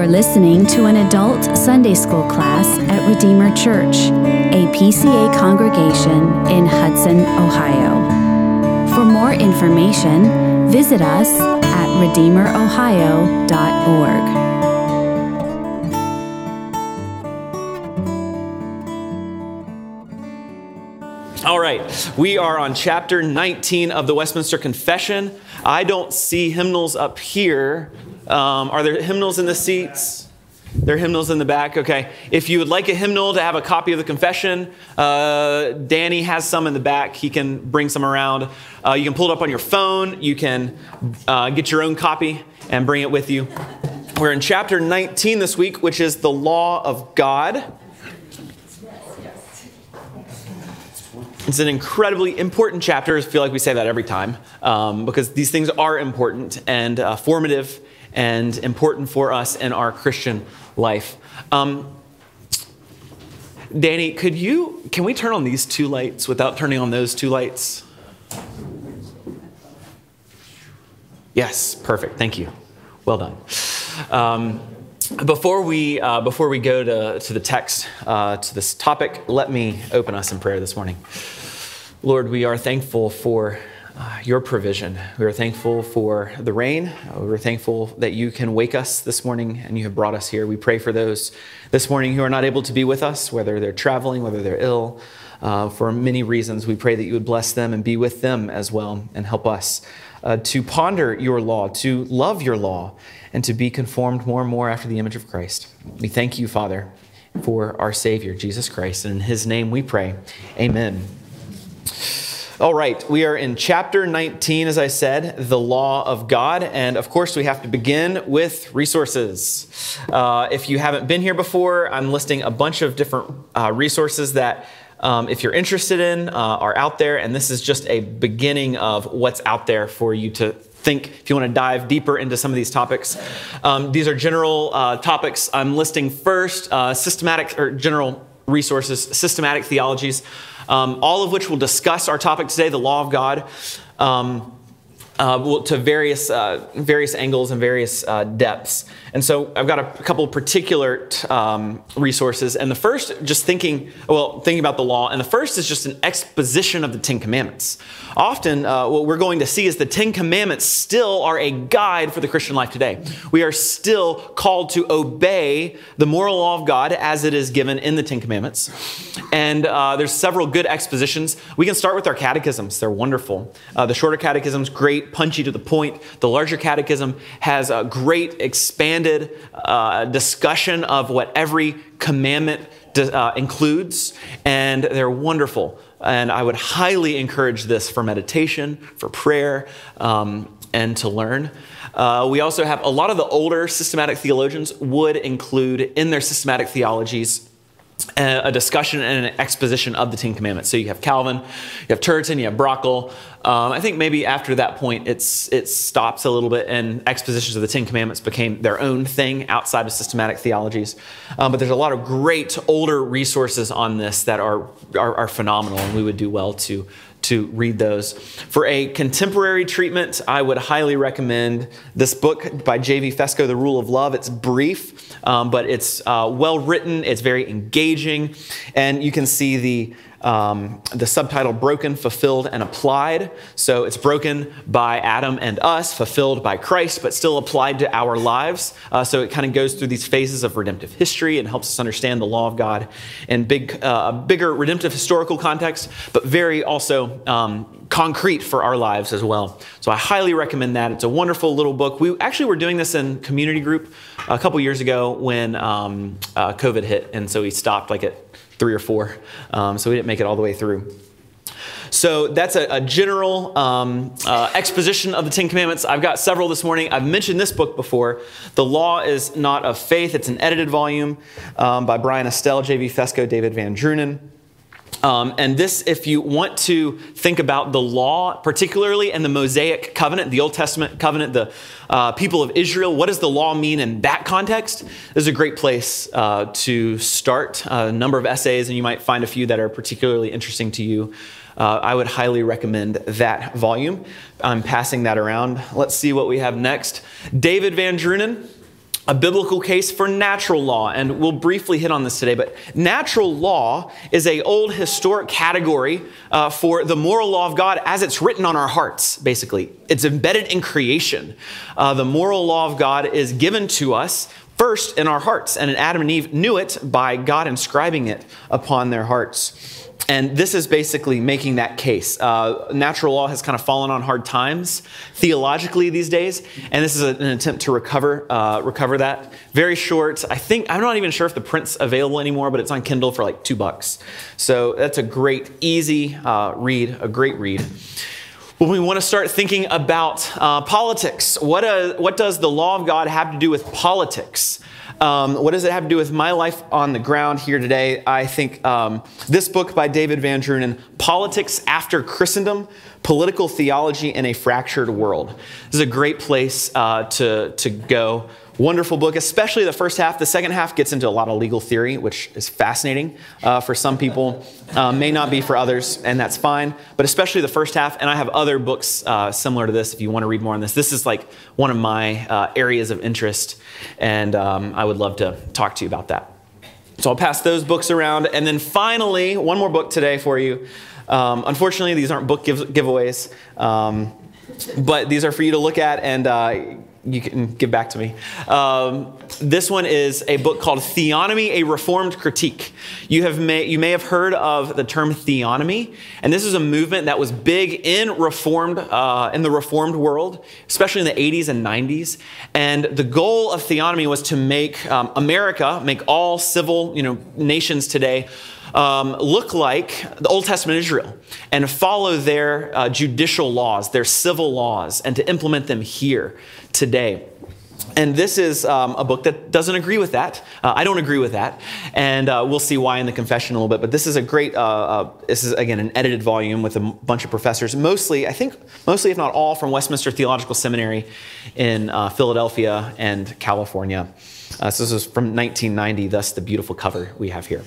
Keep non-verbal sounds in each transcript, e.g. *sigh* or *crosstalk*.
You're listening to an adult Sunday school class at Redeemer Church, a PCA congregation in Hudson, Ohio. For more information, visit us at redeemerohio.org. All right, we are on chapter 19 of the Westminster Confession. I don't see hymnals up here. Um, are there hymnals in the seats? There are hymnals in the back. Okay. If you would like a hymnal to have a copy of the confession, uh, Danny has some in the back. He can bring some around. Uh, you can pull it up on your phone. You can uh, get your own copy and bring it with you. We're in chapter 19 this week, which is the law of God. It's an incredibly important chapter. I feel like we say that every time um, because these things are important and uh, formative and important for us in our Christian life. Um, Danny, could you, can we turn on these two lights without turning on those two lights? Yes, perfect. Thank you. Well done. Um, before we, uh, before we go to, to the text, uh, to this topic, let me open us in prayer this morning. Lord, we are thankful for uh, your provision. We are thankful for the rain. We're thankful that you can wake us this morning and you have brought us here. We pray for those this morning who are not able to be with us, whether they're traveling, whether they're ill, uh, for many reasons. We pray that you would bless them and be with them as well and help us uh, to ponder your law, to love your law, and to be conformed more and more after the image of Christ. We thank you, Father, for our Savior, Jesus Christ. And in his name we pray. Amen. All right, we are in chapter 19, as I said, the law of God. And of course, we have to begin with resources. Uh, if you haven't been here before, I'm listing a bunch of different uh, resources that um, if you're interested in, uh, are out there. And this is just a beginning of what's out there for you to think if you want to dive deeper into some of these topics. Um, these are general uh, topics. I'm listing first uh, systematic or general resources, systematic theologies, um, all of which will discuss our topic today, the law of God. Um, uh, to various uh, various angles and various uh, depths. And so I've got a, couple particular um, resources. And the first, just thinking, well, thinking about the law. And the first is just an exposition of the Ten Commandments. Often, uh, what we're going to see is the Ten Commandments still are a guide for the Christian life today. We are still called to obey the moral law of God as it is given in the Ten Commandments. And uh, there's several good expositions. We can start with our catechisms. They're wonderful. Uh, the shorter catechisms, great punchy to the point. The larger catechism has a great expanded uh, discussion of what every commandment uh, includes, and they're wonderful. And I would highly encourage this for meditation, for prayer, um, and to learn. Uh, we also have a lot of the older systematic theologians would include in their systematic theologies a discussion and an exposition of the Ten Commandments. So you have Calvin, you have Turretin, you have Brakel. Um, I think maybe after that point, it's it stops a little bit, and expositions of the Ten Commandments became their own thing outside of systematic theologies. Um, but there's a lot of great older resources on this that are, are, are phenomenal, and we would do well to to read those. For a contemporary treatment, I would highly recommend this book by J.V. Fesko, The Rule of Love. It's brief, um, but it's uh, well written, it's very engaging, and you can see the um, the subtitle Broken, Fulfilled, and Applied. So it's broken by Adam and us, fulfilled by Christ, but still applied to our lives. Uh, so it kind of goes through these phases of redemptive history and helps us understand the law of God in big, uh, bigger redemptive historical context, but very also um, concrete for our lives as well. So I highly recommend that. It's a wonderful little book. We actually were doing this in community group a couple years ago when um, uh, COVID hit, and so we stopped like at three or four. Um, so we didn't make it all the way through. So that's a, a general um, uh, exposition of the Ten Commandments. I've got several this morning. I've mentioned this book before. The Law is Not of Faith. It's an edited volume um, by Bryan Estelle, J.V. Fesko, David VanDrunen. Um, and this, if you want to think about the law, particularly in the Mosaic covenant, the Old Testament covenant, the uh, people of Israel, what does the law mean in that context? This is a great place uh, to start. A number of essays, and you might find a few that are particularly interesting to you. Uh, I would highly recommend that volume. I'm passing that around. Let's see what we have next. David VanDrunen. A biblical case for natural law and we'll briefly hit on this today but natural law is a old historic category uh, for the moral law of god as it's written on our hearts basically. It's embedded in creation. Uh, the moral law of god is given to us first in our hearts and adam and eve knew it by god inscribing it upon their hearts and this is basically making that case. Uh, natural law has kind of fallen on hard times theologically these days, and this is an attempt to recover uh, recover that. Very short. I think I'm not even sure if the print's available anymore, but it's on Kindle for like two bucks. So that's a great, easy uh, read. A great read. When we want to start thinking about uh, politics, what, uh, what does the law of God have to do with politics? Um, what does it have to do with my life on the ground here today? I think um, this book by David VanDrunen, Politics After Christendom Political Theology in a Fractured World. This is a great place uh, to, to go. Wonderful book, especially the first half. The second half gets into a lot of legal theory, which is fascinating uh, for some people, uh, may not be for others, and that's fine. But especially the first half, and I have other books uh, similar to this if you want to read more on this. This is like one of my uh, areas of interest, and um, I would love to talk to you about that. So I'll pass those books around. And then finally, one more book today for you. Um, unfortunately, these aren't book give- giveaways, um, but these are for you to look at and uh, you can give back to me. Um, this one is a book called Theonomy: A Reformed Critique. You have may, you may have heard of the term theonomy, and this is a movement that was big in reformed uh, in the reformed world, especially in the 80s and 90s. And the goal of theonomy was to make um, America, make all civil you know nations today um, look like the Old Testament Israel and follow their uh, judicial laws, their civil laws, and to implement them here today. And this is um, a book that doesn't agree with that. Uh, I don't agree with that. And uh, we'll see why in the confession a little bit. But this is a great, uh, uh this is again an edited volume with a bunch of professors, mostly, I think, mostly, if not all, from Westminster Theological Seminary in uh, Philadelphia and California. Uh, so this is from 1990, thus the beautiful cover we have here.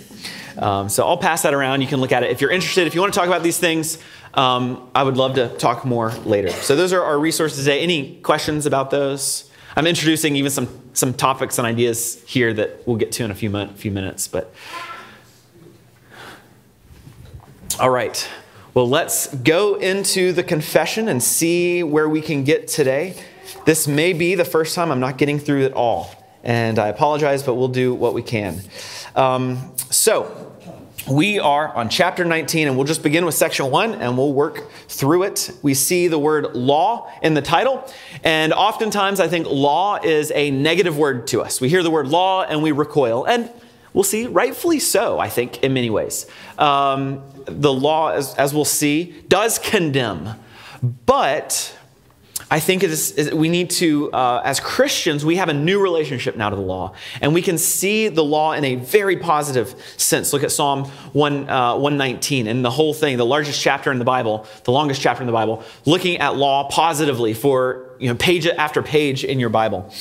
Um, so I'll pass that around. You can look at it. If you're interested, if you want to talk about these things, um, I would love to talk more later. So those are our resources today. Any questions about those? I'm introducing even some, some topics and ideas here that we'll get to in a few, few minutes. But all right. Well, let's go into the confession and see where we can get today. This may be the first time I'm not getting through it all. And I apologize, but we'll do what we can. Um, so, we are on chapter 19, and we'll just begin with section one and we'll work through it. We see the word law in the title, and oftentimes I think law is a negative word to us. We hear the word law and we recoil, and we'll see, rightfully so, I think, in many ways. Um, the law, as, as we'll see, does condemn, but I think it is, we need to, uh, as Christians, we have a new relationship now to the law. And we can see the law in a very positive sense. Look at Psalm 1, uh, 119 and the whole thing, the largest chapter in the Bible, the longest chapter in the Bible, looking at law positively for you know, page after page in your Bible.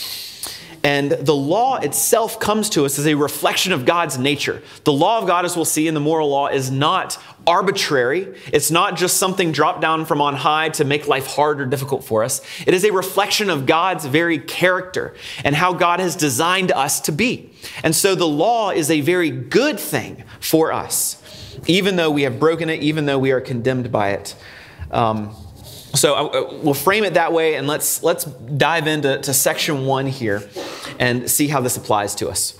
And the law itself comes to us as a reflection of God's nature. The law of God, as we'll see in the moral law, is not arbitrary. It's not just something dropped down from on high to make life hard or difficult for us. It is a reflection of God's very character and how God has designed us to be. And so the law is a very good thing for us, even though we have broken it, even though we are condemned by it. Um, so uh, uh, we'll frame it that way, and let's let's dive into to section one here, and see how this applies to us.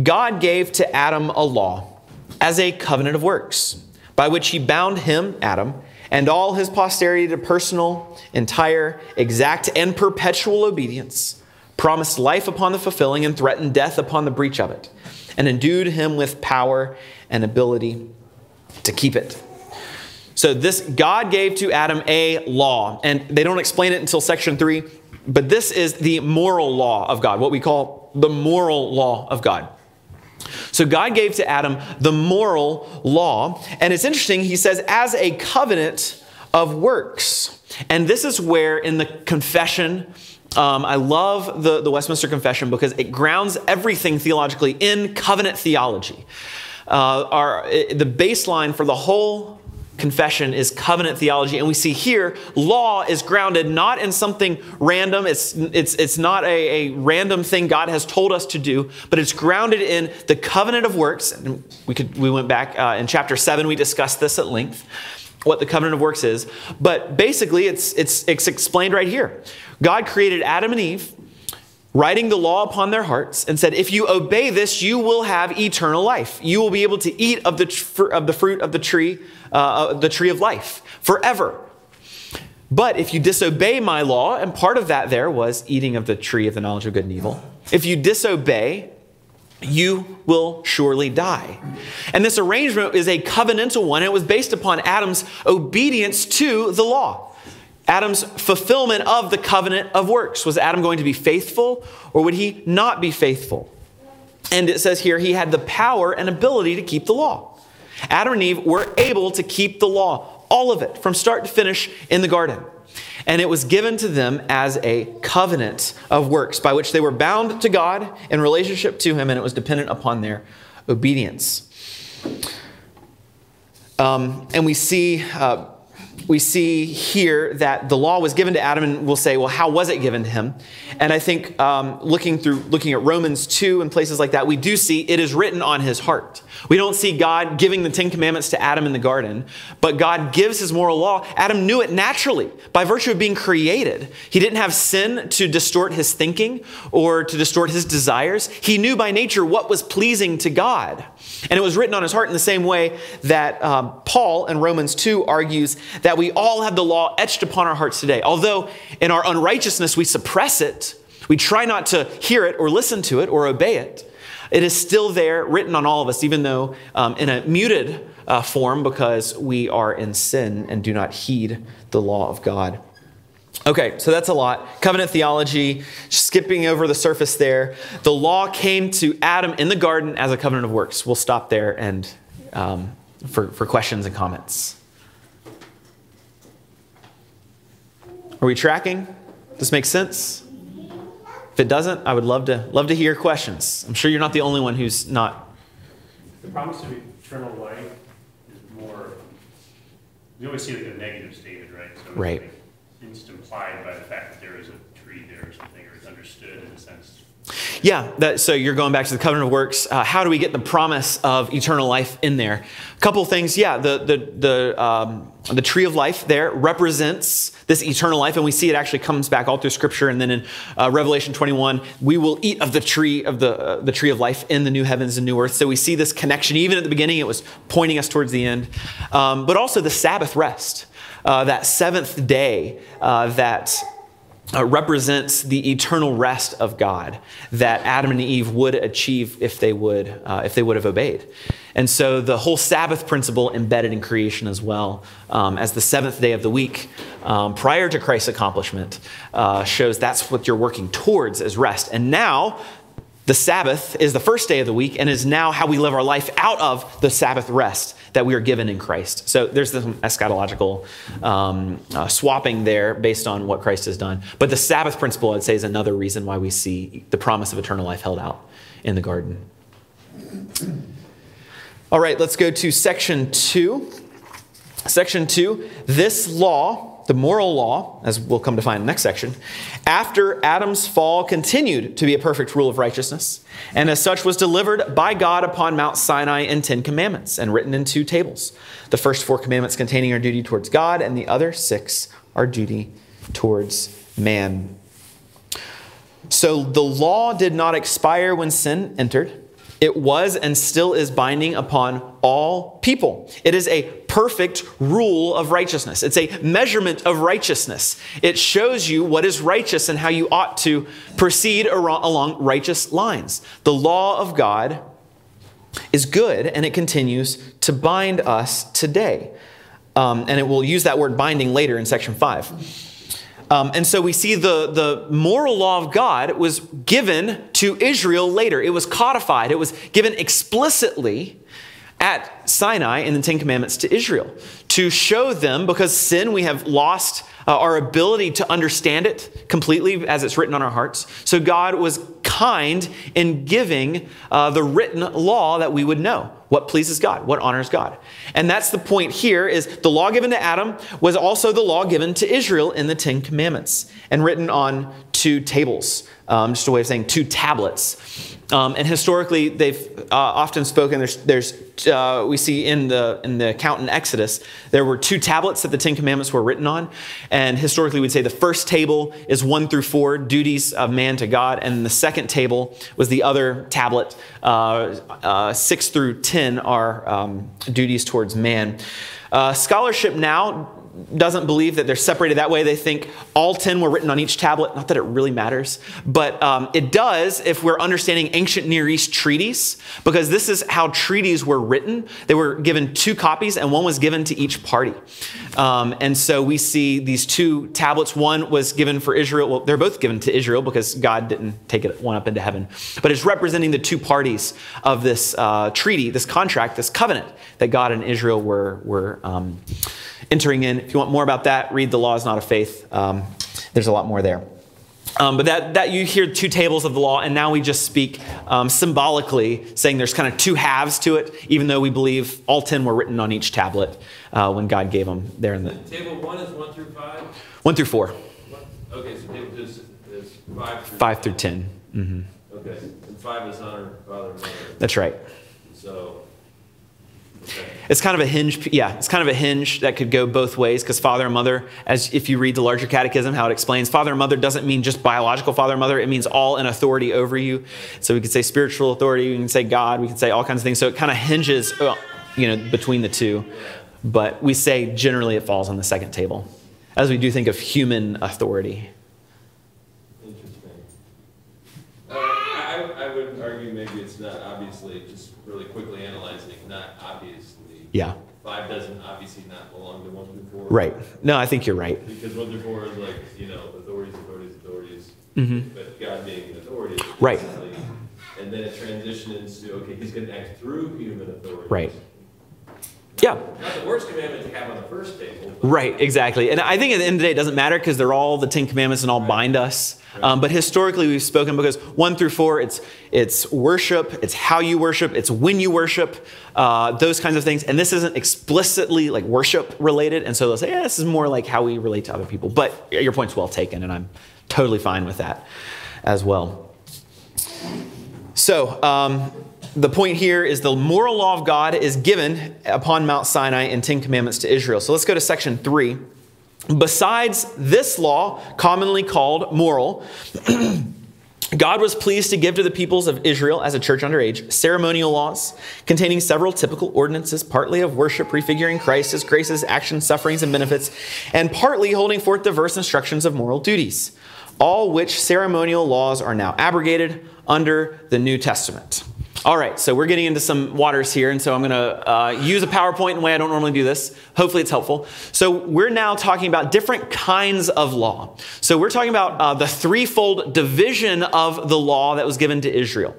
God gave to Adam a law as a covenant of works, by which He bound him, Adam, and all his posterity to personal, entire, exact, and perpetual obedience, promised life upon the fulfilling, and threatened death upon the breach of it, and endued him with power and ability to keep it. So this God gave to Adam a law, and they don't explain it until section three, but this is the moral law of God, what we call the moral law of God. So God gave to Adam the moral law, and it's interesting, he says, as a covenant of works. And this is where in the confession, um, I love the, the Westminster Confession because it grounds everything theologically in covenant theology. Uh, our, the baseline for the whole confession is covenant theology. And we see here, law is grounded not in something random. It's, it's, it's not a, a random thing God has told us to do, but it's grounded in the covenant of works. And we, could, we went back uh, in chapter 7, we discussed this at length, what the covenant of works is. But basically, it's, it's, it's explained right here. God created Adam and Eve writing the law upon their hearts and said, If you obey this, you will have eternal life. You will be able to eat of the, of the fruit of the tree, uh, the tree of life forever. But if you disobey my law, and part of that there was eating of the tree of the knowledge of good and evil, if you disobey, you will surely die. And this arrangement is a covenantal one. It was based upon Adam's obedience to the law. Adam's fulfillment of the covenant of works. Was Adam going to be faithful or would he not be faithful? And it says here he had the power and ability to keep the law. Adam and Eve were able to keep the law, all of it, from start to finish in the garden. And it was given to them as a covenant of works by which they were bound to God in relationship to Him, and it was dependent upon their obedience. Um, and we see uh, we see here that the law was given to Adam, and we'll say, well, how was it given to him? And I think um, looking through, looking at Romans 2 and places like that, we do see it is written on his heart. We don't see God giving the Ten Commandments to Adam in the garden, but God gives his moral law. Adam knew it naturally by virtue of being created. He didn't have sin to distort his thinking or to distort his desires. He knew by nature what was pleasing to God. And it was written on his heart in the same way that um, Paul in Romans 2 argues that we all have the law etched upon our hearts today. Although in our unrighteousness we suppress it, we try not to hear it or listen to it or obey it. It is still there, written on all of us, even though um, in a muted uh, form because we are in sin and do not heed the law of God. Okay, so that's a lot. Covenant theology, skipping over the surface there. The law came to Adam in the garden as a covenant of works. We'll stop there and um, for, for questions and comments. Are we tracking? This make sense? If it doesn't, I would love to love to hear questions. I'm sure you're not the only one who's not. The promise of eternal life is more. We always see like a negative statement, right? So right. Like, it's implied by the fact that there is a tree there or something, or it's understood in a sense. Yeah, that, so you're going back to the covenant of works. Uh, how do we get the promise of eternal life in there? A couple things. Yeah, the the the um, the tree of life there represents this eternal life, and we see it actually comes back all through Scripture. And then in uh, Revelation 21, we will eat of the tree of the uh, the tree of life in the new heavens and new earth. So we see this connection. Even at the beginning, it was pointing us towards the end, um, but also the Sabbath rest, uh, that seventh day uh, that uh, represents the eternal rest of God that Adam and Eve would achieve if they would, uh, if they would have obeyed. And so the whole Sabbath principle embedded in creation as well, um, as the seventh day of the week, um, prior to Christ's accomplishment, uh, shows that's what you're working towards as rest. And now the Sabbath is the first day of the week and is now how we live our life out of the Sabbath rest that we are given in Christ. So there's some eschatological um, uh, swapping there based on what Christ has done. But the Sabbath principle, I'd say, is another reason why we see the promise of eternal life held out in the garden. All right, let's go to section two. Section two this law the moral law, as we'll come to find in the next section, after Adam's fall continued to be a perfect rule of righteousness, and as such was delivered by God upon Mount Sinai in Ten Commandments and written in two tables. The first four commandments containing our duty towards God, and the other six our duty towards man. So the law did not expire when sin entered. It was and still is binding upon all people. It is a perfect rule of righteousness. It's a measurement of righteousness. It shows you what is righteous and how you ought to proceed along righteous lines. The law of God is good and it continues to bind us today. Um, and it will use that word binding later in section 5. Um, and so we see the, the moral law of God was given to Israel later. It was codified, it was given explicitly at Sinai in the Ten Commandments to Israel to show them, because sin, we have lost uh, our ability to understand it completely as it's written on our hearts. So God was kind in giving uh, the written law that we would know what pleases God, what honors God. And that's the point here is the law given to Adam was also the law given to Israel in the 10 commandments and written on two tables. Um, just a way of saying two tablets. Um, and historically, they've uh, often spoken. There's, there's uh, we see in the in the account in Exodus, there were two tablets that the Ten Commandments were written on. And historically, we'd say the first table is one through four, duties of man to God, and the second table was the other tablet, uh, uh six through ten are um, duties towards man. Uh, scholarship now doesn't believe that they're separated that way. They think all 10 were written on each tablet. Not that it really matters, but um, it does if we're understanding ancient Near East treaties, because this is how treaties were written. They were given two copies, and one was given to each party. Um, and so we see these two tablets. One was given for Israel. Well, they're both given to Israel because God didn't take it one up into heaven. But it's representing the two parties of this uh, treaty, this contract, this covenant that God and Israel were, were um, entering in. If you want more about that, read The Law is Not of Faith. Um, there's a lot more there. Um, but that, that you hear two tables of the law, and now we just speak um, symbolically, saying there's kind of two halves to it, even though we believe all 10 were written on each tablet uh, when God gave them there in the. Table one is one through five? One through four. Okay, so table two is, is five through. Five through 10. Mm-hmm. Okay, and five is honor father and mother. That's right. So it's kind of a hinge, yeah, it's kind of a hinge that could go both ways because father and mother, as if you read the larger catechism, how it explains, father and mother doesn't mean just biological father and mother, it means all in authority over you. So we could say spiritual authority, we can say God, we can say all kinds of things. So it kind of hinges, uh, you know, between the two. But we say generally it falls on the second table, as we do think of human authority. Interesting. Uh, I, I would argue maybe it's not obviously just really quickly analyzing, not obviously. Yeah. Five doesn't obviously not belong to one through four. Right. No, I think you're right. Because one through four is like, you know, authorities, authorities, authorities. Mhm. But God being an authority. Right. basically. And then it transitions to, okay, he's gonna act through human authority. Right. Yeah. Not the worst commandment to have on the first table. Right, exactly. And I think at the end of the day, it doesn't matter because they're all the Ten Commandments and all bind us. Um, but historically, we've spoken because one through four, it's it's worship, it's how you worship, it's when you worship, uh, those kinds of things. And this isn't explicitly like worship related. And so they'll say, yeah, this is more like how we relate to other people. But your point's well taken, and I'm totally fine with that as well. So, um, the point here is the moral law of God is given upon Mount Sinai in Ten Commandments to Israel. So let's go to section three. Besides this law, commonly called moral, *clears throat* God was pleased to give to the peoples of Israel as a church underage ceremonial laws containing several typical ordinances, partly of worship, prefiguring Christ, his graces, actions, sufferings, and benefits, and partly holding forth diverse instructions of moral duties, all which ceremonial laws are now abrogated under the New Testament. All right, so we're getting into some waters here, and so I'm going to uh, use a PowerPoint in a way I don't normally do this. Hopefully, it's helpful. So, we're now talking about different kinds of law. So, we're talking about uh, the threefold division of the law that was given to Israel.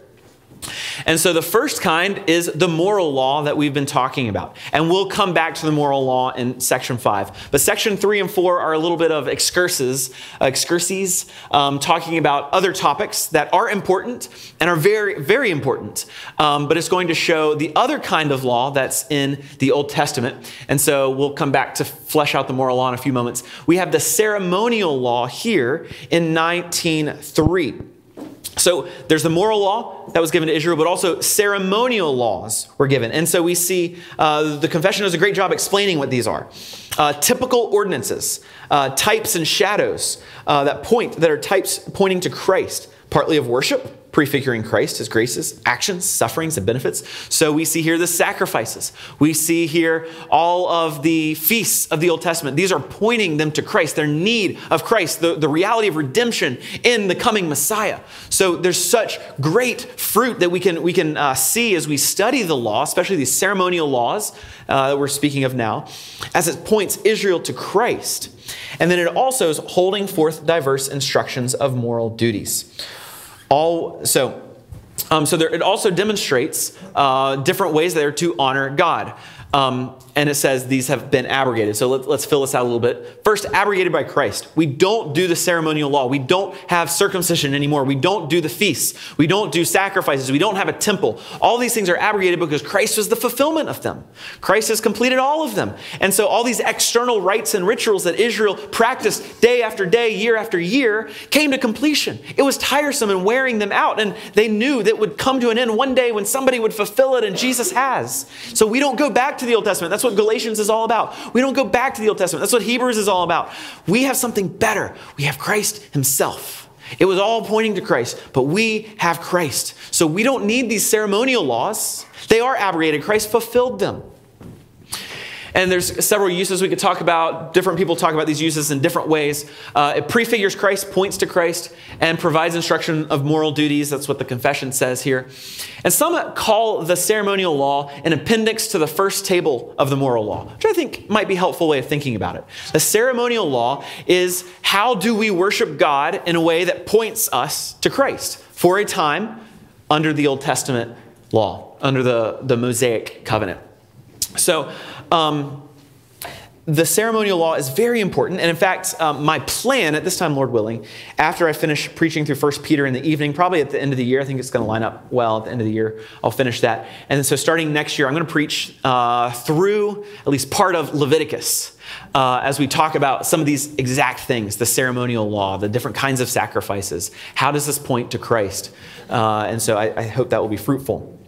And so the first kind is the moral law that we've been talking about. And we'll come back to the moral law in section five. But section three and four are a little bit of excursus, uh, excurses, um, talking about other topics that are important and are very, very important. Um, but it's going to show the other kind of law that's in the Old Testament. And so we'll come back to flesh out the moral law in a few moments. We have the ceremonial law here in 1903. So there's the moral law that was given to Israel, but also ceremonial laws were given. And so we see uh, the confession does a great job explaining what these are. Uh, typical ordinances, uh, types and shadows uh, that point, that are types pointing to Christ, partly of worship, prefiguring Christ, his graces, actions, sufferings, and benefits. So we see here the sacrifices. We see here all of the feasts of the Old Testament. These are pointing them to Christ, their need of Christ, the, the reality of redemption in the coming Messiah. So there's such great fruit that we can, we can uh, see as we study the law, especially these ceremonial laws uh, that we're speaking of now, as it points Israel to Christ. And then it also is holding forth diverse instructions of moral duties. All so. Um, so there, it also demonstrates uh, different ways there to honor God. Um, and it says these have been abrogated. So let, us fill this out a little bit. First, abrogated by Christ. We don't do the ceremonial law. We don't have circumcision anymore. We don't do the feasts. We don't do sacrifices. We don't have a temple. All these things are abrogated because Christ was the fulfillment of them. Christ has completed all of them. And so all these external rites and rituals that Israel practiced day after day, year after year, came to completion. It was tiresome and wearing them out. And they knew that would come to an end one day when somebody would fulfill it, and Jesus has. So we don't go back to the Old Testament. That's that's what Galatians is all about. We don't go back to the Old Testament. That's what Hebrews is all about. We have something better. We have Christ Himself. It was all pointing to Christ, but we have Christ. So we don't need these ceremonial laws. They are abrogated. Christ fulfilled them. And there's several uses we could talk about. Different people talk about these uses in different ways. Uh, it prefigures Christ, points to Christ, and provides instruction of moral duties. That's what the confession says here. And some call the ceremonial law an appendix to the first table of the moral law, which I think might be a helpful way of thinking about it. The ceremonial law is how do we worship God in a way that points us to Christ for a time under the Old Testament law, under the, the Mosaic covenant. So, um, the ceremonial law is very important. And in fact, um, my plan at this time, Lord willing, after I finish preaching through 1 Peter in the evening, probably at the end of the year, I think it's going to line up well at the end of the year, I'll finish that. And so starting next year, I'm going to preach uh, through at least part of Leviticus uh, as we talk about some of these exact things the ceremonial law, the different kinds of sacrifices. How does this point to Christ? Uh, and so I, I hope that will be fruitful.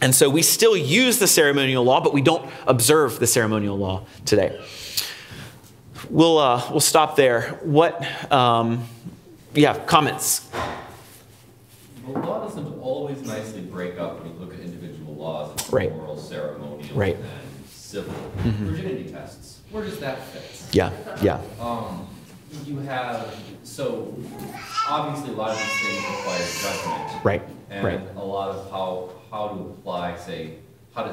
And so we still use the ceremonial law, but we don't observe the ceremonial law today. We'll, uh, we'll stop there. What, um, yeah, comments? The law doesn't always nicely break up when you look at individual laws into right. moral, ceremonial, right. and civil. Mm-hmm. Virginity tests. Where does that fit? Yeah, yeah. Um, you have, so obviously a lot of these things require judgment. Right, and right. a lot of how how to apply, say, how to,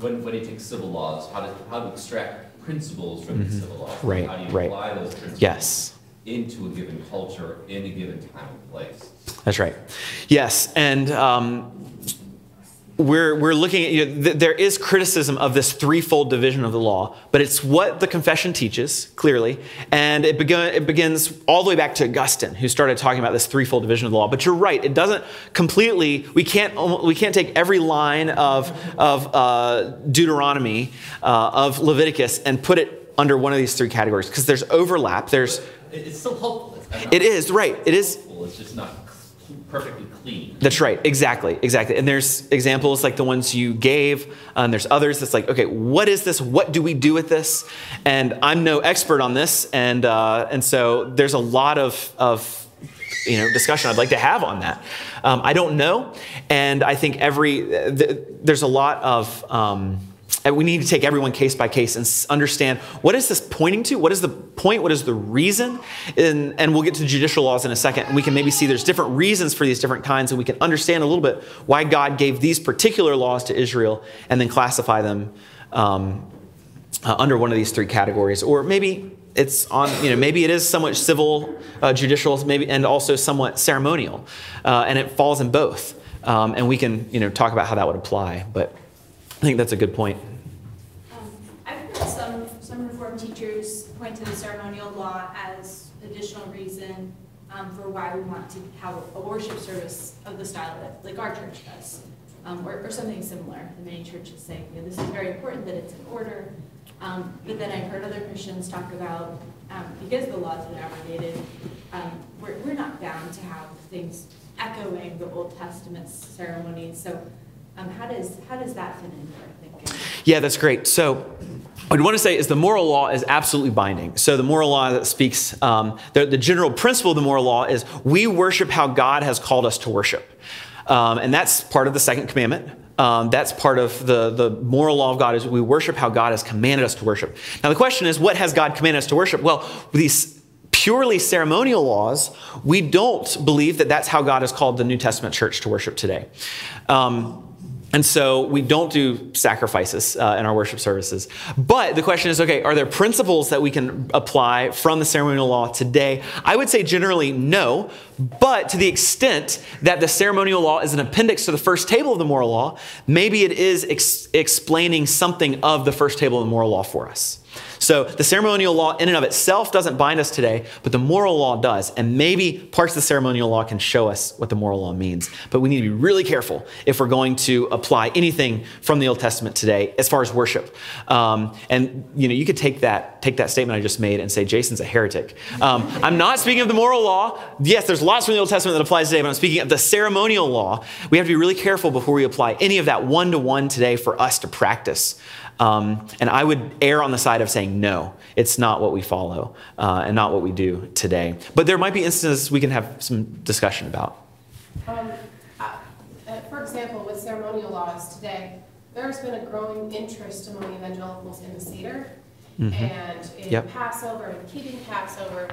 when, when you take civil laws, how to, how to extract principles from mm-hmm. civil laws. Right, How do you right. apply those principles yes. into a given culture, in a given time and place? That's right. Yes, and um, we're, we're looking at, you know, th- there is criticism of this threefold division of the law, but it's what the confession teaches, clearly. And it, it begins all the way back to Augustine, who started talking about this threefold division of the law. But you're right, it doesn't completely, we can't, we can't take every line of, of uh, Deuteronomy, uh, of Leviticus, and put it under one of these three categories, because there's overlap. There's, it's still helpful. It is, right. It is. It's just not perfectly clean. That's right, exactly, exactly. And there's examples like the ones you gave, and there's others that's like, okay, what is this? What do we do with this? And I'm no expert on this, and uh, and so there's a lot of of you know discussion I'd like to have on that. Um, I don't know, and I think every th- there's a lot of. Um, and we need to take everyone case by case and understand what is this pointing to? What is the point? What is the reason? And, and we'll get to judicial laws in a second. And we can maybe see there's different reasons for these different kinds, and we can understand a little bit why God gave these particular laws to Israel and then classify them um, uh, under one of these three categories. Or maybe it's on, you know, maybe it is somewhat civil, uh, judicial, maybe, and also somewhat ceremonial. Uh, and it falls in both. Um, and we can, you know, talk about how that would apply. But I think that's a good point. teachers point to the ceremonial law as additional reason um, for why we want to have a worship service of the style that like our church does, um, or, or, something similar. The many churches say, you know, this is very important that it's in order. Um, but then I've heard other Christians talk about um, because the laws are abrogated, um, we're, we're not bound to have things echoing the Old Testament ceremonies. So um, how does how does that fit into our thinking? Yeah, that's great. So what I want to say is the moral law is absolutely binding. So the moral law that speaks, um, the, the, general principle of the moral law is we worship how God has called us to worship. Um, and that's part of the second commandment. Um, that's part of the, the moral law of God is we worship how God has commanded us to worship. Now the question is, what has God commanded us to worship? Well, these purely ceremonial laws, we don't believe that that's how God has called the New Testament church to worship today. Um, and so we don't do sacrifices uh, in our worship services. But the question is okay, are there principles that we can apply from the ceremonial law today? I would say generally no, but to the extent that the ceremonial law is an appendix to the first table of the moral law, maybe it is ex- explaining something of the first table of the moral law for us. So the ceremonial law in and of itself doesn't bind us today, but the moral law does. And maybe parts of the ceremonial law can show us what the moral law means. But we need to be really careful if we're going to apply anything from the Old Testament today as far as worship. Um, and you know, you could take that take that statement I just made and say Jason's a heretic. Um, I'm not speaking of the moral law. Yes, there's lots from the Old Testament that applies today, but I'm speaking of the ceremonial law. We have to be really careful before we apply any of that one to one today for us to practice. Um, and I would err on the side of saying, no, it's not what we follow uh, and not what we do today. But there might be instances we can have some discussion about. Um, uh, uh, For example, with ceremonial laws today, there's been a growing interest among evangelicals in the Seder and in Yep. Passover and keeping Passover.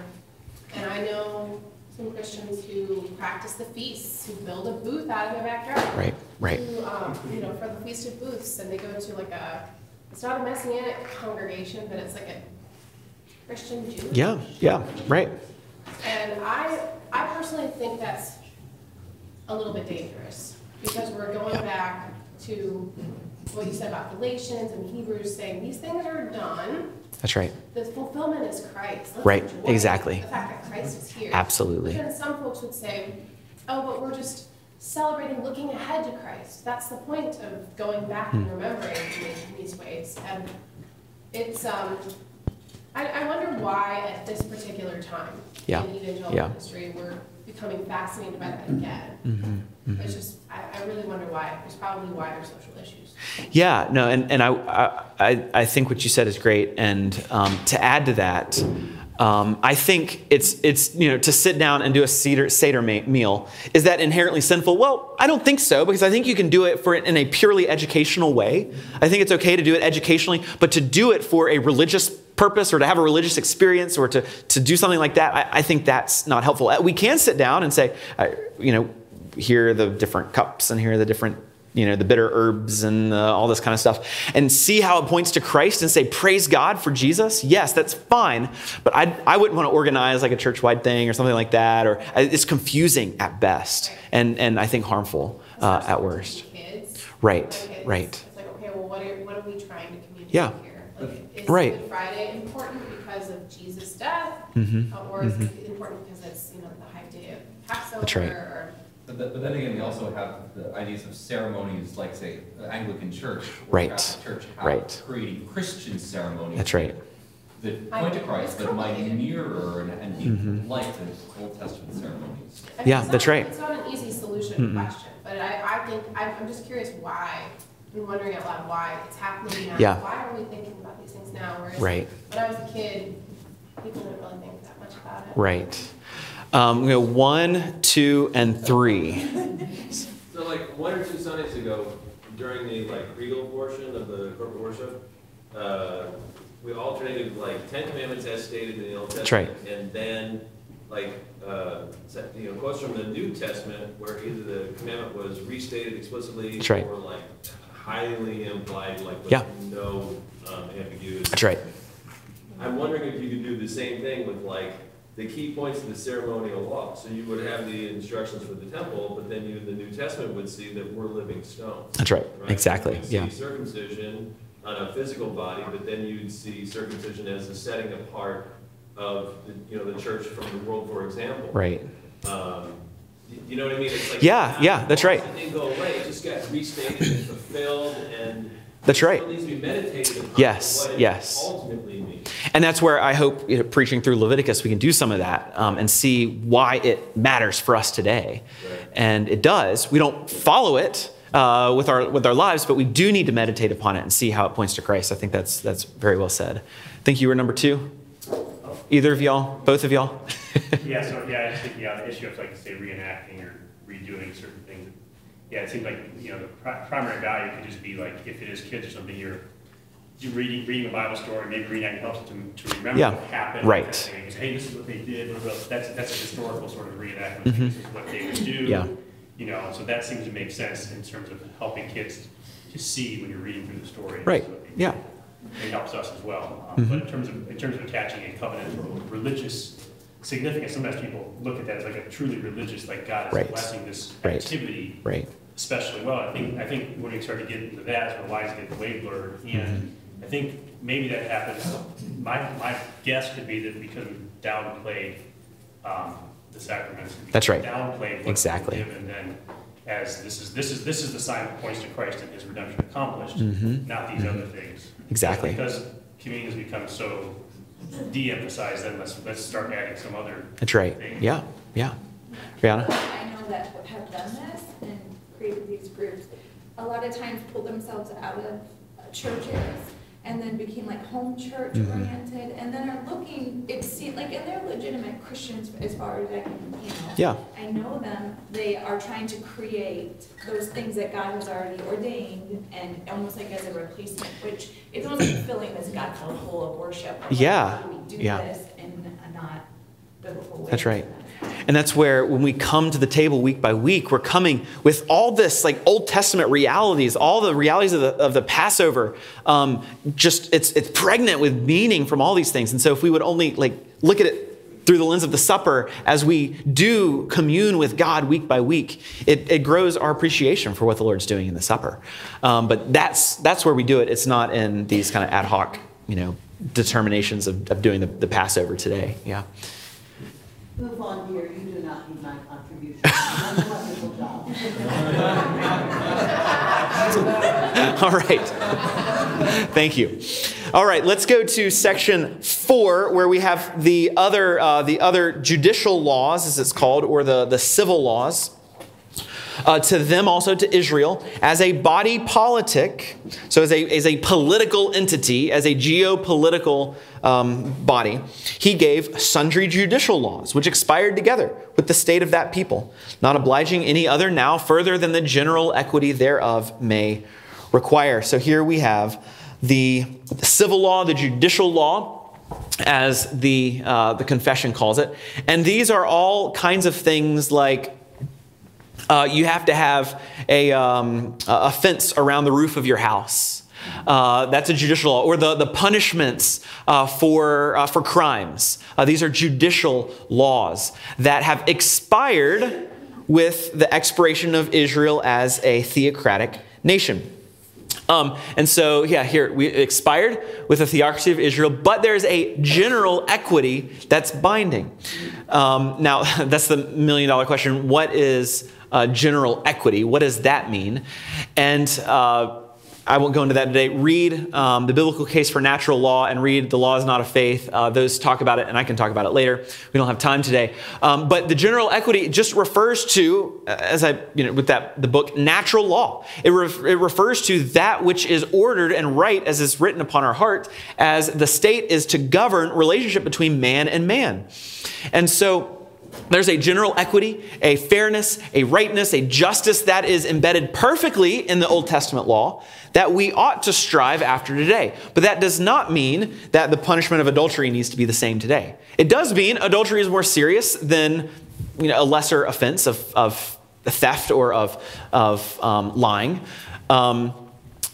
And I know some Christians who practice the feasts, who build a booth out of their backyard. Right, right. Who, um, you know, for the Feast of Booths, and they go to like a, it's not a Messianic congregation, but it's like a Christian Jewish. Yeah, yeah, right. And I, I personally think that's a little bit dangerous, because we're going back to what you said about Galatians and Hebrews, saying these things are done, That's right. the fulfillment is Christ. Let's Right, exactly. The fact that Christ is here. Absolutely. But then some folks would say, oh, but we're just celebrating, looking ahead to Christ. That's the point of going back Hmm. and remembering in these ways. And it's, um, I, I wonder why at this particular time Yeah, in evangelical yeah. history, we're becoming fascinated by that again. Mm-hmm, It's just, I, I really wonder why. There's probably wider social issues. Yeah, no, and, and I, I, I think what you said is great. And um, to add to that, um, I think it's, it's, you know, to sit down and do a Seder, Seder meal, is that inherently sinful? Well, I don't think so, because I think you can do it for in a purely educational way. I think it's okay to do it educationally, but to do it for a religious purpose or to have a religious experience or to, to do something like that, I, I think that's not helpful. We can sit down and say, uh, you know, here are the different cups and here are the different you know the bitter herbs and uh, all this kind of stuff and see how it points to christ and say praise god for jesus yes that's fine but i, I wouldn't want to organize like a church-wide thing or something like that or it's confusing at best and, and i think harmful uh, at worst Kids. Right, Like, it's- right. It's like, okay, well, what are, what are we trying to communicate Yeah. here? Like, is Right. Good Friday important because of Jesus' death? Mhm, Uh, Or is it important because it's, you know, the high day of Passover? That's right. or- But then, but then again, we also have the ideas of ceremonies, like say the Anglican Church. or Right. Catholic Church, how Right. creating Christian ceremonies. that's right That point to Christ, it's but might mirror and, and be Mhm. like the Old Testament ceremonies. I mean, Yeah, that's not- right. It's not an easy solution Mm-mm. question, but I, I think, I'm, I'm just curious why, I'm wondering out loud why it's happening now. Yeah. Why are we thinking about these things now? Whereas Right. When I was a kid, people didn't really think that much about it. right um, we go one two and three So like one or two Sundays ago, during the like regal portion of the corporate worship, uh, we alternated like Ten Commandments as stated in the Old That's right. Testament. And then like, uh, you know, quotes from the New Testament where either the commandment was restated explicitly. Right. Or like highly implied, like with Yeah. no um, ambiguity. that's right I'm wondering if you could do the same thing with like the key points of the ceremonial law. So you would have the instructions for the temple, but then you, in the New Testament, would see that we're living stones. that's right right? exactly You'd yeah see circumcision on a physical body, but then you'd see circumcision as a setting apart of, the, you know, the church from the world, for example. right Um, you know what I mean? It's like Yeah, yeah, that's right. It didn't go away. It just got restated and fulfilled, and That's right. Needs to be upon. Yes, what yes. And that's where I hope you know, preaching through Leviticus, we can do some of that um, and see why it matters for us today. Right. And it does. We don't follow it uh, with, our, with our lives, but we do need to meditate upon it and see how it points to Christ. I think that's, that's very well said. I think you were number two. Either of y'all? Both of y'all? *laughs* Yeah, so, yeah, I just think, yeah, the issue of like, say, reenacting or redoing certain things. Yeah, it seems like, you know, the pri- primary value could just be like, if it is kids or something, you're, you're reading, reading a Bible story, maybe reenacting helps them to, to remember Yeah, what happened. right. that. Say, hey, this is what they did, that's, that's a historical sort of reenactment, Mhm. this is what they would do. Yeah. You know, so that seems to make sense in terms of helping kids to see when you're reading through the story. Right, yeah. It helps us as well. Um, Mhm. But in terms of, in terms of attaching a covenant or religious significance, sometimes people look at that as like a truly religious, like God is Right. blessing this Right. activity Right. especially well. I think, I think when we start to get into that, is where lines get way blurred. Mm-hmm. And I think maybe that happens, my, my guess could be that because we downplayed, um, the sacraments. That's right. Downplayed Exactly. given, then as this is, this is, this is the sign that points to Christ and his redemption accomplished, Mhm. not these other things. Exactly. Because communion has become so de-emphasized, then let's, let's start adding some other. That's right. things. Yeah. Yeah. Rihanna? I know that have done this and created these groups, a lot of times pull themselves out of uh, churches and then became like home church Mhm. oriented and then are looking, it seems like, and they're legitimate Christians as far as I can, you know. Yeah. I know them, they are trying to create those things that God has already ordained and almost like as a replacement, which it's almost like filling this God-filled hole of worship. of like, Yeah, how do we do yeah. this in a not biblical way? That's right. And that's where when we come to the table week by week, we're coming with all this like Old Testament realities, all the realities of the, of the Passover. Um, just it's it's pregnant with meaning from all these things. And so if we would only like look at it through the lens of the supper as we do commune with God week by week, it, it grows our appreciation for what the Lord's doing in the supper. Um, but that's that's where we do it. It's not in these kind of ad hoc, you know, determinations of, of doing the, the Passover today. Yeah. Move on, dear, you do not need my contribution. *laughs* All right. Thank you. All right, let's go to section four, where we have the other, uh, the other judicial laws, as it's called, or the, the civil laws. Uh, to them also to Israel as a body politic, so as a, as a political entity, as a geopolitical um, body, he gave sundry judicial laws, which expired together with the state of that people, not obliging any other now further than the general equity thereof may require. So here we have the, civil law, the judicial law, as the, uh, the confession calls it. And these are all kinds of things like uh, you have to have a, um, a fence around the roof of your house. Uh, that's a judicial law. Or the, the punishments uh, for, uh, for crimes. Uh, these are judicial laws that have expired with the expiration of Israel as a theocratic nation. Um, and so, yeah, here we expired with the theocracy of Israel, but there's a general equity that's binding. Um, now, *laughs* that's the million dollar question. What is uh, general equity? What does that mean? And uh, I won't go into that today. Read um, the biblical case for natural law and read the law is not of faith. Uh, those talk about it, and I can talk about it later. We don't have time today. Um, but the general equity just refers to, uh, as I, you know, with that the book, natural law. It, ref- it refers to that which is ordered and right as is written upon our heart, as the state is to govern relationship between man and man. And so there's a general equity, a fairness, a rightness, a justice that is embedded perfectly in the Old Testament law that we ought to strive after today. But that does not mean that the punishment of adultery needs to be the same today. It does mean adultery is more serious than you know, a lesser offense of, of theft or of, of um, lying. Um,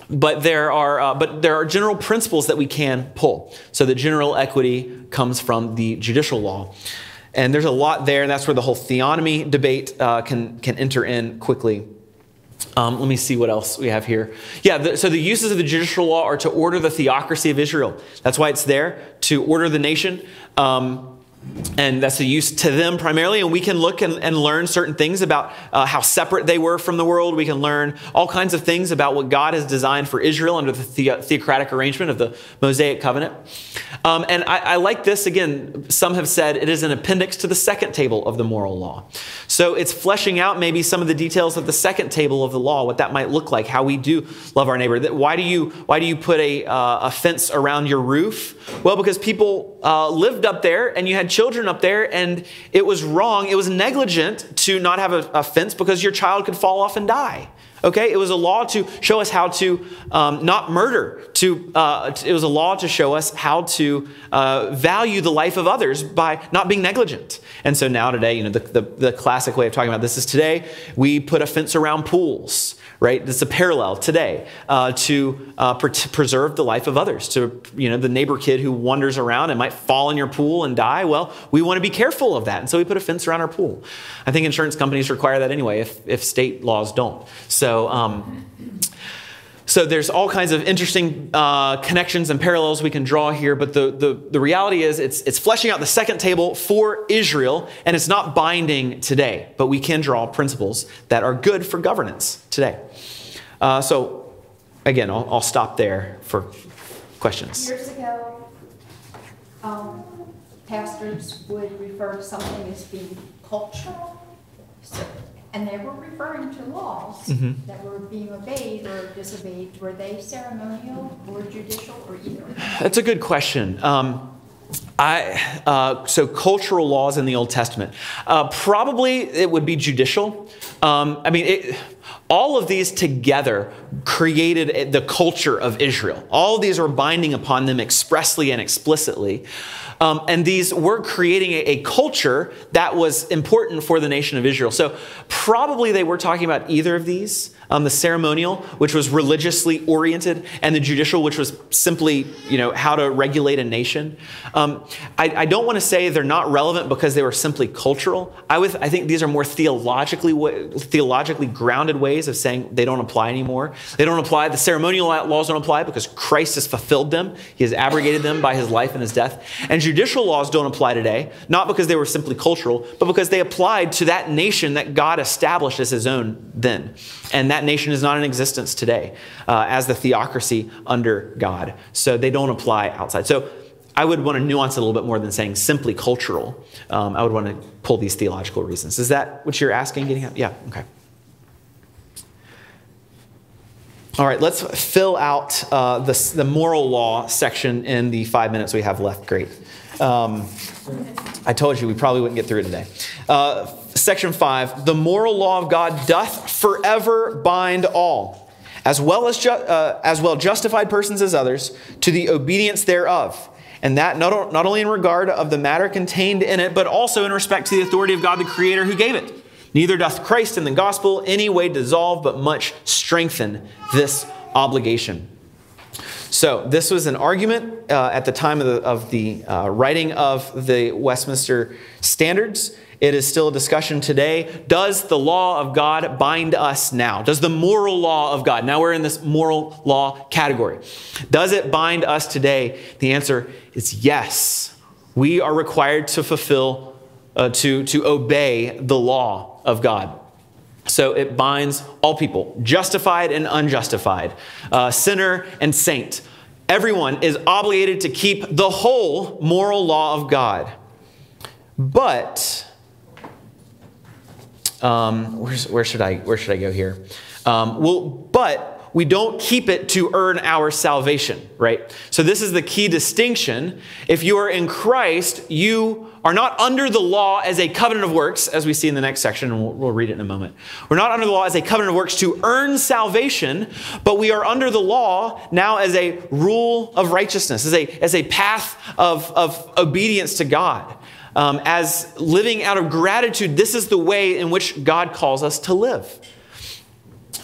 but there are uh, but there are general principles that we can pull. So the general equity comes from the judicial law. And there's a lot there, and that's where the whole theonomy debate uh, can, can enter in quickly. Um, let me see what else we have here. Yeah, the, so the uses of the judicial law are to order the theocracy of Israel. That's why it's there, to order the nation. Um, and that's the use to them primarily. And we can look and, and learn certain things about uh, how separate they were from the world. We can learn all kinds of things about what God has designed for Israel under the, the- theocratic arrangement of the Mosaic covenant. Um, and I, I like this again. Some have said it is an appendix to the second table of the moral law. So it's fleshing out maybe some of the details of the second table of the law, what that might look like, how we do love our neighbor. That why do you why do you put a, uh, a fence around your roof? Well, because people uh, lived up there, and you had children up there, and it was wrong. It was negligent to not have a, a fence because your child could fall off and die. Okay, it was a law to show us how to um, not murder. To uh, it was a law to show us how to uh, value the life of others by not being negligent. And so now today, you know, the, the, the classic way of talking about this is today we put a fence around pools right? It's a parallel today uh, to uh, pre- preserve the life of others. To you know, the neighbor kid who wanders around and might fall in your pool and die. Well, we want to be careful of that, and so we put a fence around our pool. I think insurance companies require that anyway, if if state laws don't. So. Um, so there's all kinds of interesting uh, connections and parallels we can draw here, but the, the, the reality is it's, it's fleshing out the second table for Israel, and it's not binding today, but we can draw principles that are good for governance today. Uh, so again, I'll, I'll stop there for questions. Years ago, um, pastors would refer to something as being cultural. So and they were referring to laws Mhm. that were being obeyed or disobeyed. Were they ceremonial or judicial or either? That's a good question. Um, I, uh, so cultural laws in the Old Testament. Uh, probably it would be judicial. Um, I mean, it, all of these together created the culture of Israel. All of these were binding upon them expressly and explicitly. Um, and these were creating a, a, culture that was important for the nation of Israel. So probably they were talking about either of these. Um, the ceremonial, which was religiously oriented, and the judicial, which was simply, you know, how to regulate a nation. Um, I, I, don't want to say they're not relevant because they were simply cultural. I, would, I think these are more theologically theologically grounded ways of saying they don't apply anymore. They don't apply. The ceremonial laws don't apply because Christ has fulfilled them. He has abrogated them by His life and His death. And judicial laws don't apply today, not because they were simply cultural, but because they applied to that nation that God established as His own then. And that nation is not in existence today uh, as the theocracy under God. So they don't apply outside. So I would want to nuance it a little bit more than saying simply cultural. Um, I would want to pull these theological reasons. Is that what you're asking, getting at? Yeah, okay. All right, let's fill out uh, the, the moral law section in the five minutes we have left. Great. Um, I told you we probably wouldn't get through it today. Uh, section 5 The moral law of God doth forever bind all, as well as, ju- uh, as well justified persons as others, to the obedience thereof. And that not, not only in regard of the matter contained in it, but also in respect to the authority of God the Creator who gave it. Neither doth Christ in the gospel any way dissolve, but much strengthen this obligation. So, this was an argument uh, at the time of the, of the uh, writing of the Westminster Standards. It is still a discussion today. Does the law of God bind us now? Does the moral law of God, now we're in this moral law category, does it bind us today? The answer is yes. We are required to fulfill, uh, to, to obey the law of God. So it binds all people, justified and unjustified, uh, sinner and saint. Everyone is obligated to keep the whole moral law of God. But um, where should I where should I go here? Um, well, but we don't keep it to earn our salvation, right? So this is the key distinction. If you are in Christ, you are not under the law as a covenant of works, as we see in the next section, and we'll, we'll read it in a moment. We're not under the law as a covenant of works to earn salvation, but we are under the law now as a rule of righteousness, as a, as a path of, of obedience to God. Um, as living out of gratitude, this is the way in which God calls us to live.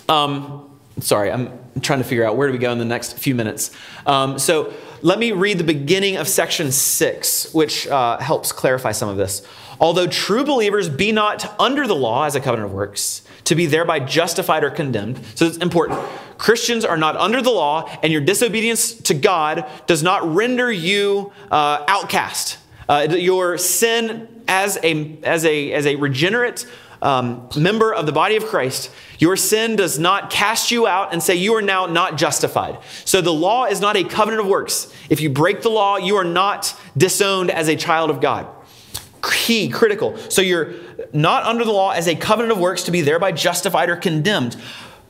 Um, sorry, I'm trying to figure out where do we go in the next few minutes. Um, so let me read the beginning of section six, which uh, helps clarify some of this. Although true believers be not under the law as a covenant of works, to be thereby justified or condemned. So it's important. Christians are not under the law, and your disobedience to God does not render you uh, outcast. Uh, your sin as a, as a, as a regenerate um, member of the body of Christ, your sin does not cast you out and say you are now not justified. So the law is not a covenant of works. If you break the law, you are not disowned as a child of God. Key, critical. So you're not under the law as a covenant of works to be thereby justified or condemned.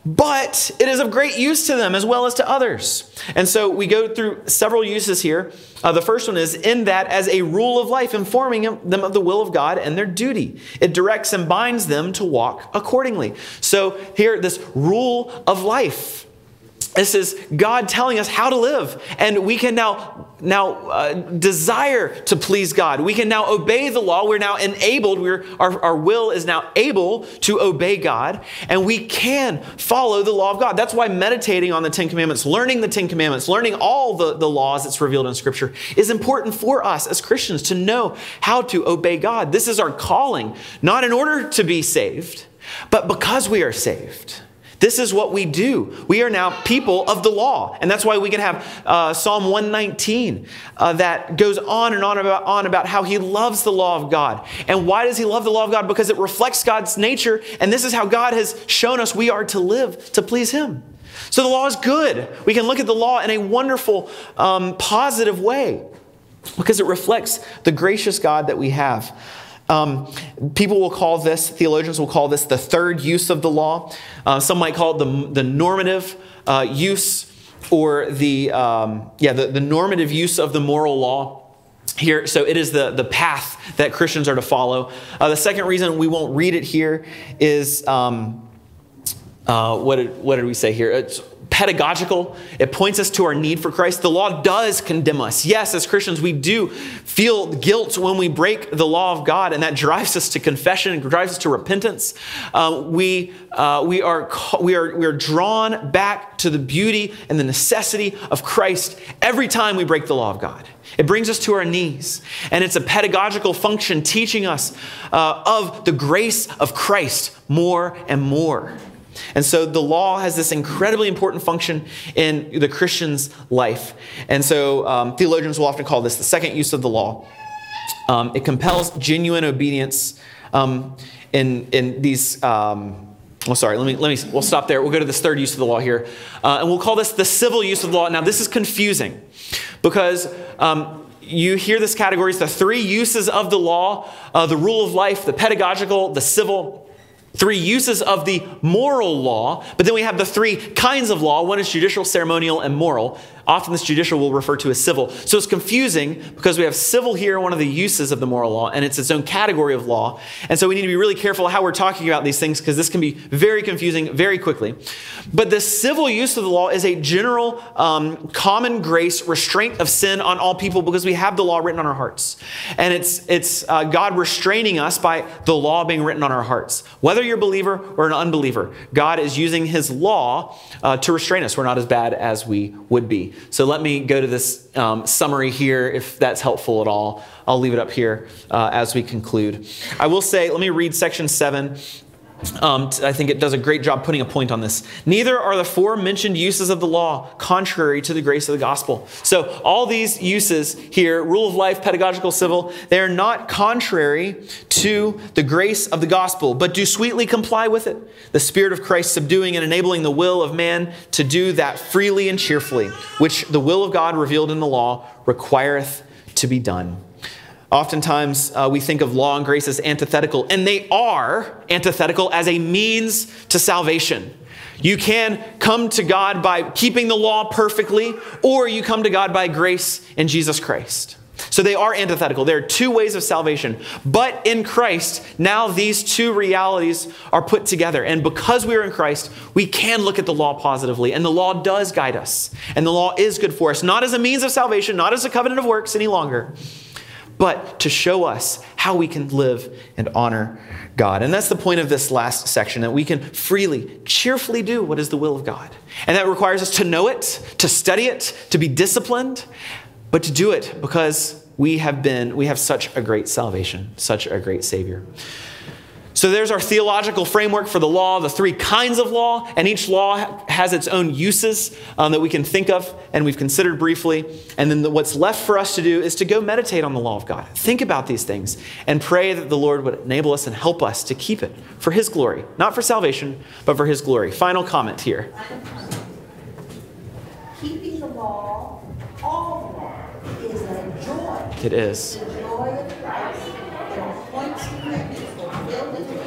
But it is of great use to them as well as to others. And so we go through several uses here. Uh, the first one is in that as a rule of life, informing them of the will of God and their duty. It directs and binds them to walk accordingly. So here, this rule of life. This is God telling us how to live, and we can now now uh, desire to please God. We can now obey the law. We're now enabled. We're our, our will is now able to obey God, and we can follow the law of God. That's why meditating on the Ten Commandments, learning the Ten Commandments, learning all the, the laws that's revealed in Scripture is important for us as Christians to know how to obey God. This is our calling, not in order to be saved, but because we are saved. This is what we do. We are now people of the law. And that's why we can have uh, Psalm 119 uh, that goes on and on about, on about how he loves the law of God. And why does he love the law of God? Because it reflects God's nature. And this is how God has shown us we are to live to please him. So the law is good. We can look at the law in a wonderful, um, positive way because it reflects the gracious God that we have. Um, people will call this, theologians will call this the third use of the law. Uh, some might call it the, the normative uh, use or the, um, yeah, the, the normative use of the moral law here. So it is the, the path that Christians are to follow. Uh, the second reason we won't read it here is um, uh, what, did, what did we say here? It's pedagogical. It points us to our need for Christ. The law does condemn us. Yes, as Christians, we do feel guilt when we break the law of God, and that drives us to confession and drives us to repentance. Uh, we, uh, we, are, we, are, we are drawn back to the beauty and the necessity of Christ every time we break the law of God. It brings us to our knees, and it's a pedagogical function teaching us uh, of the grace of Christ more and more. And so the law has this incredibly important function in the Christian's life. And so um, theologians will often call this the second use of the law. Um, it compels genuine obedience um, in, in these. Um, well, sorry, let me, let me, we'll stop there. We'll go to this third use of the law here. Uh, and we'll call this the civil use of the law. Now, this is confusing because um, you hear this categories the three uses of the law uh, the rule of life, the pedagogical, the civil three uses of the moral law, but then we have the three kinds of law. One is judicial, ceremonial, and moral. Often this judicial will refer to as civil. So it's confusing because we have civil here, one of the uses of the moral law, and it's its own category of law. And so we need to be really careful how we're talking about these things because this can be very confusing very quickly. But the civil use of the law is a general um, common grace restraint of sin on all people because we have the law written on our hearts. And it's, it's uh, God restraining us by the law being written on our hearts. Whether you're a believer or an unbeliever, God is using his law uh, to restrain us. We're not as bad as we would be. So let me go to this um, summary here, if that's helpful at all. I'll leave it up here uh, as we conclude. I will say, let me read section 7 um, I think it does a great job putting a point on this. Neither are the four mentioned uses of the law contrary to the grace of the gospel. So, all these uses here rule of life, pedagogical, civil they are not contrary to the grace of the gospel, but do sweetly comply with it. The Spirit of Christ subduing and enabling the will of man to do that freely and cheerfully, which the will of God revealed in the law requireth to be done. Oftentimes, uh, we think of law and grace as antithetical, and they are antithetical as a means to salvation. You can come to God by keeping the law perfectly, or you come to God by grace in Jesus Christ. So they are antithetical. There are two ways of salvation. But in Christ, now these two realities are put together. And because we are in Christ, we can look at the law positively. And the law does guide us. And the law is good for us, not as a means of salvation, not as a covenant of works any longer, but to show us how we can live and honor God. And that's the point of this last section that we can freely, cheerfully do what is the will of God. And that requires us to know it, to study it, to be disciplined, but to do it because we have been, we have such a great salvation, such a great Savior. So there's our theological framework for the law, the three kinds of law, and each law has its own uses um, that we can think of and we've considered briefly. And then the, what's left for us to do is to go meditate on the law of God. Think about these things and pray that the Lord would enable us and help us to keep it for His glory, not for salvation, but for His glory. Final comment here. Keeping the law, all the law, is a joy. It is. The joy of Christ. It points to Him, it's fulfilled in Him,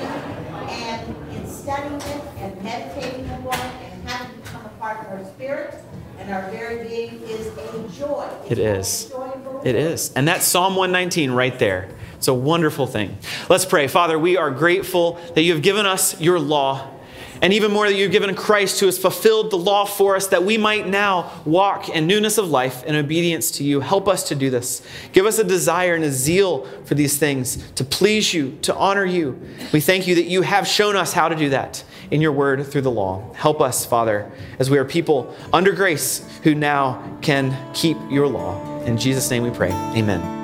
and in studying it and meditating upon it and having become a part of our spirit and our very being is a joy. It It's is. a joy of the Lord. It is. And that's Psalm 119 right there. It's a wonderful thing. Let's pray. Father, we are grateful that you have given us your law. And even more that you've given Christ who has fulfilled the law for us that we might now walk in newness of life and obedience to you. Help us to do this. Give us a desire and a zeal for these things to please you, to honor you. We thank you that you have shown us how to do that in your word through the law. Help us, Father, as we are people under grace who now can keep your law. In Jesus' name we pray. Amen.